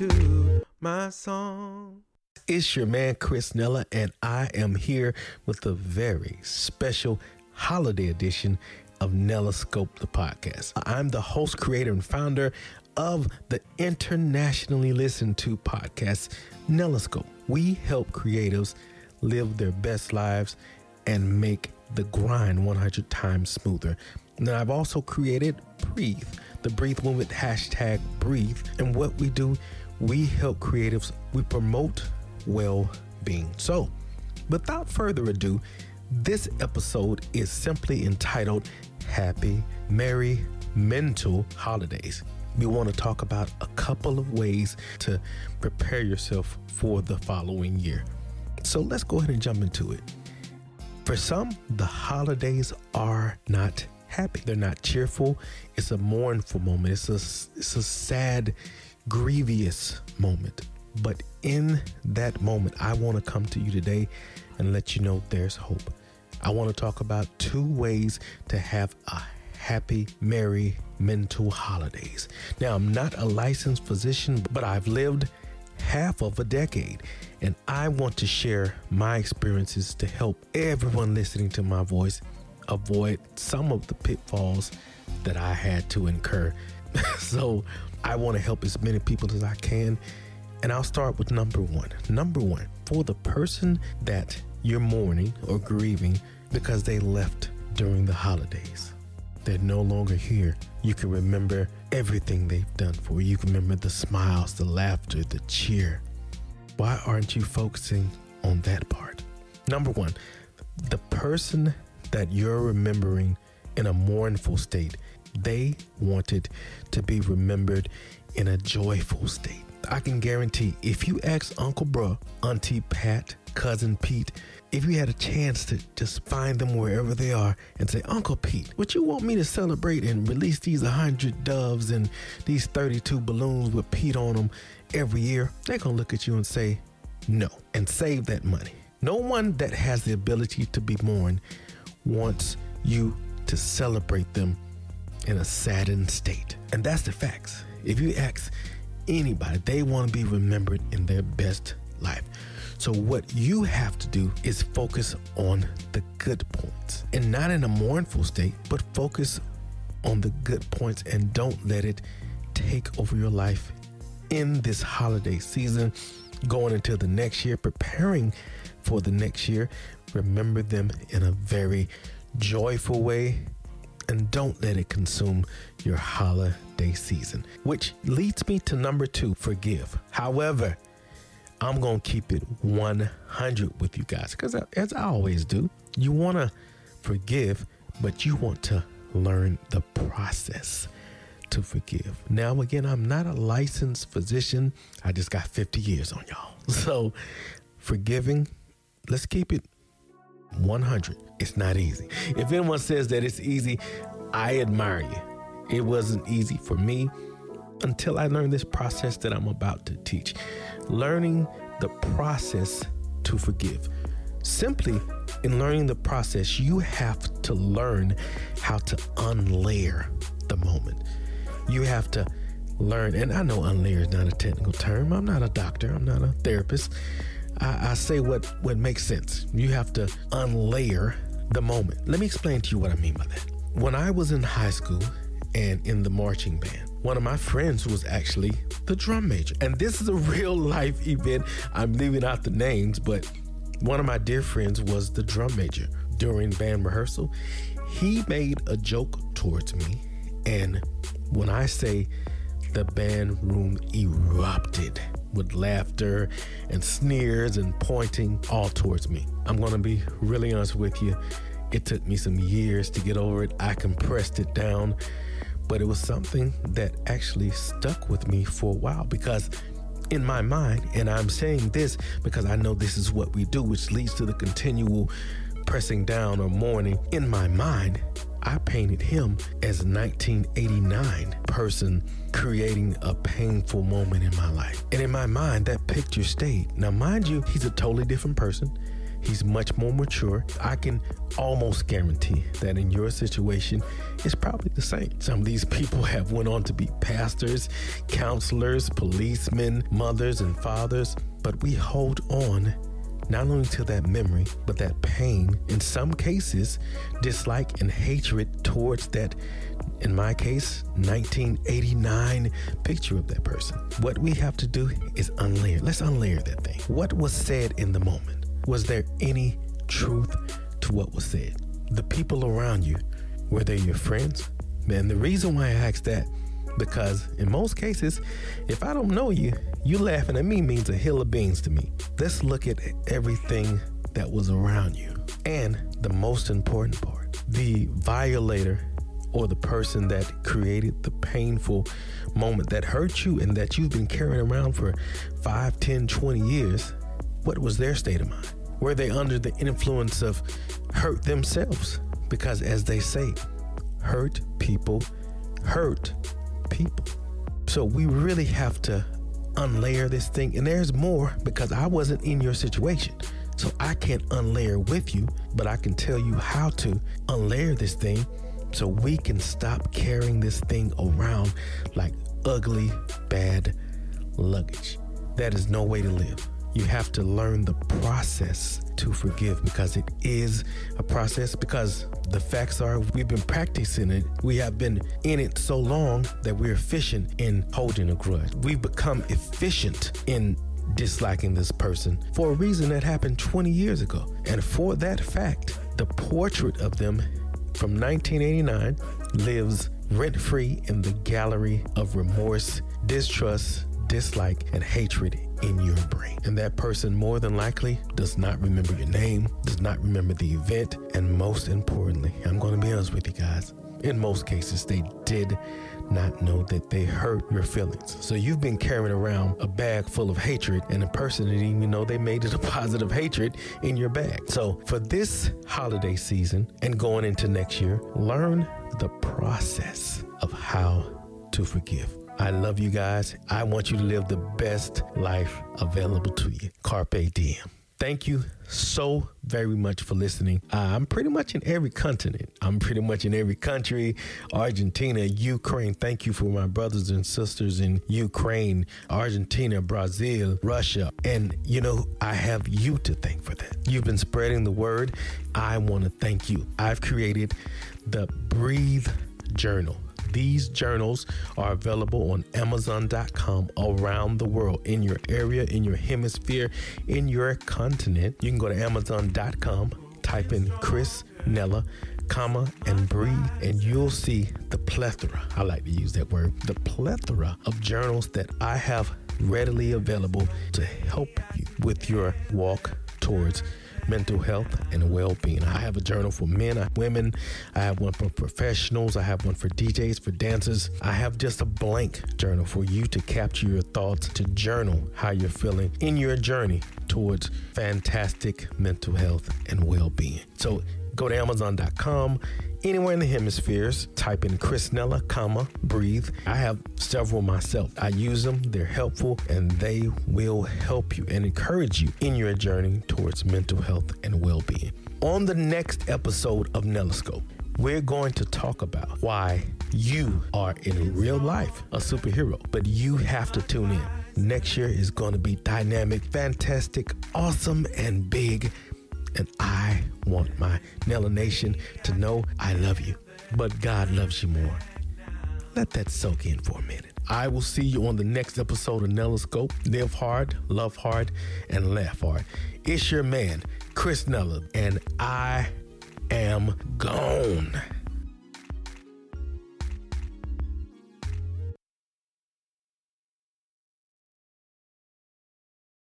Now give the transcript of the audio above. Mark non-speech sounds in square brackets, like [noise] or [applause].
to my song. It's your man Chris Nella, and I am here with a very special holiday edition of Nella Scope, the podcast. I'm the host, creator, and founder of the internationally listened to podcast, Nella Scope. We help creatives live their best lives and make the grind 100 times smoother. Now, I've also created Breathe, the Breathe Movement hashtag Breathe. And what we do, we help creatives, we promote well being. So, without further ado, this episode is simply entitled Happy, Merry, Mental Holidays. We want to talk about a couple of ways to prepare yourself for the following year. So let's go ahead and jump into it. For some, the holidays are not happy. They're not cheerful. It's a mournful moment. It's a it's a sad, grievous moment. But in that moment, I want to come to you today and let you know there's hope. I want to talk about two ways to have a happy, merry mental holidays. Now, I'm not a licensed physician, but I've lived half of a decade, and I want to share my experiences to help everyone listening to my voice avoid some of the pitfalls that I had to incur. [laughs] so, I want to help as many people as I can. And I'll start with number one. Number one, for the person that you're mourning or grieving because they left during the holidays. They're no longer here. You can remember everything they've done for you. You can remember the smiles, the laughter, the cheer. Why aren't you focusing on that part? Number one, the person that you're remembering in a mournful state, they wanted to be remembered in a joyful state. I can guarantee if you ask Uncle Bruh, Auntie Pat, Cousin Pete, if you had a chance to just find them wherever they are and say, Uncle Pete, would you want me to celebrate and release these 100 doves and these 32 balloons with Pete on them every year? They're going to look at you and say, no, and save that money. No one that has the ability to be mourned wants you to celebrate them in a saddened state. And that's the facts. If you ask anybody, they want to be remembered in their best life. So, what you have to do is focus on the good points and not in a mournful state, but focus on the good points and don't let it take over your life in this holiday season, going into the next year, preparing for the next year. Remember them in a very joyful way and don't let it consume your holiday season. Which leads me to number two forgive. However, I'm going to keep it 100 with you guys because, as I always do, you want to forgive, but you want to learn the process to forgive. Now, again, I'm not a licensed physician, I just got 50 years on y'all. [laughs] So, forgiving, let's keep it 100. It's not easy. If anyone says that it's easy, I admire you. It wasn't easy for me until I learned this process that I'm about to teach learning the process to forgive. Simply, in learning the process, you have to learn how to unlayer the moment. You have to learn, and I know unlayer is not a technical term. I'm not a doctor, I'm not a therapist. I, I say what, what makes sense. You have to unlayer the moment. Let me explain to you what I mean by that. When I was in high school and in the marching band, one of my friends was actually the drum major. And this is a [laughs] real life event. I'm leaving out the names, but one of my dear friends was the drum major during band rehearsal. He made a joke towards me. And when I say the band room erupted with laughter and sneers and pointing all towards me, I'm going to be really honest with you. It took me some years to get over it. I compressed it down but it was something that actually stuck with me for a while because in my mind, and I'm saying this because I know this is what we do, which leads to the continual pressing down or mourning. In my mind, I painted him as a 1989 person creating a painful moment in my life. And in my mind, that picture stayed. Now, mind you, he's a totally different person. He's much more mature. I can almost guarantee that in your situation, it's probably the same. Some of these people have went on to be pastors, counselors, policemen, mothers, and fathers, but we hold on not only to that memory, but that pain, in some cases, dislike and hatred towards that, in my case, 1989 picture of that person. What we have to do is unlayer. Let's unlayer that thing. What was said in the moment? Was there any truth to what was said? The people around you, were they your friends? And the reason why I ask that because in most cases, if I don't know you, you laughing at me means a hill of beans to me. Let's look at everything that was around you. And the most important part the violator or the person that created the painful moment that hurt you and that you've been carrying around for 5, 10, 20 years, what was their state of mind? Were they under the influence of hurt themselves? Because as they say, hurt people hurt people. So we really have to unlayer this thing. And there's more because I wasn't in your situation. So I can't unlayer with you, but I can tell you how to unlayer this thing so we can stop carrying this thing around like ugly, bad luggage. That is no way to live. You have to learn the process to forgive because it is a process. Because the facts are, we've been practicing it. We have been in it so long that we're efficient in holding a grudge. We've become efficient in disliking this person for a reason that happened 20 years ago. And for that fact, the portrait of them from 1989 lives rent free in the gallery of remorse, distrust, dislike, and hatred in your brain. And that person more than likely does not remember your name, does not remember the event, and most importantly, I'm going to be honest with you guys, in most cases, they did not know that they hurt your feelings. So you've been carrying around a bag full of hatred, and the person didn't even know they made it a [laughs] deposit of hatred in your bag. So for this holiday season and going into next year, learn the process of how to forgive. I love you guys. I want you to live the best life available to you. Carpe diem. Thank you so very much for listening. I'm pretty much in every continent. I'm pretty much in every country Argentina, Ukraine. Thank you for my brothers and sisters in Ukraine, Argentina, Brazil, Russia. And, you know, I have you to thank for that. You've been spreading the word. I want to thank you. I've created the Breathe Journal. These journals are available on Amazon.com around the world, in your area, in your hemisphere, in your continent. You can go to Amazon.com, type in Chris Nella, comma, and breathe, and you'll see the plethora. I like to use that word the plethora of journals that I have readily available to help you with your walk towards mental health and well-being. I have a journal for men, women. I have one for professionals. I have one for DJs, for dancers. I have just a blank journal for you to capture your thoughts, to journal how you're feeling in your journey towards fantastic mental health and well-being. So go to Amazon.com anywhere in the hemispheres. Type in Chris Nella, comma, breathe. I have several myself. I use them, they're helpful, and they will help you and encourage you in your journey towards mental health and well being. On the next episode of Nellascope, we're going to talk about why you are in real life a superhero, but you have to tune in. Next year is going to be dynamic, fantastic, awesome, and big. And I want my Nella Nation to know I love you, but God loves you more. Let that soak in for a minute. I will see you on the next episode of Nellascope. Live hard, love hard, and laugh hard. It's your man, Chris Nella, and I am gone.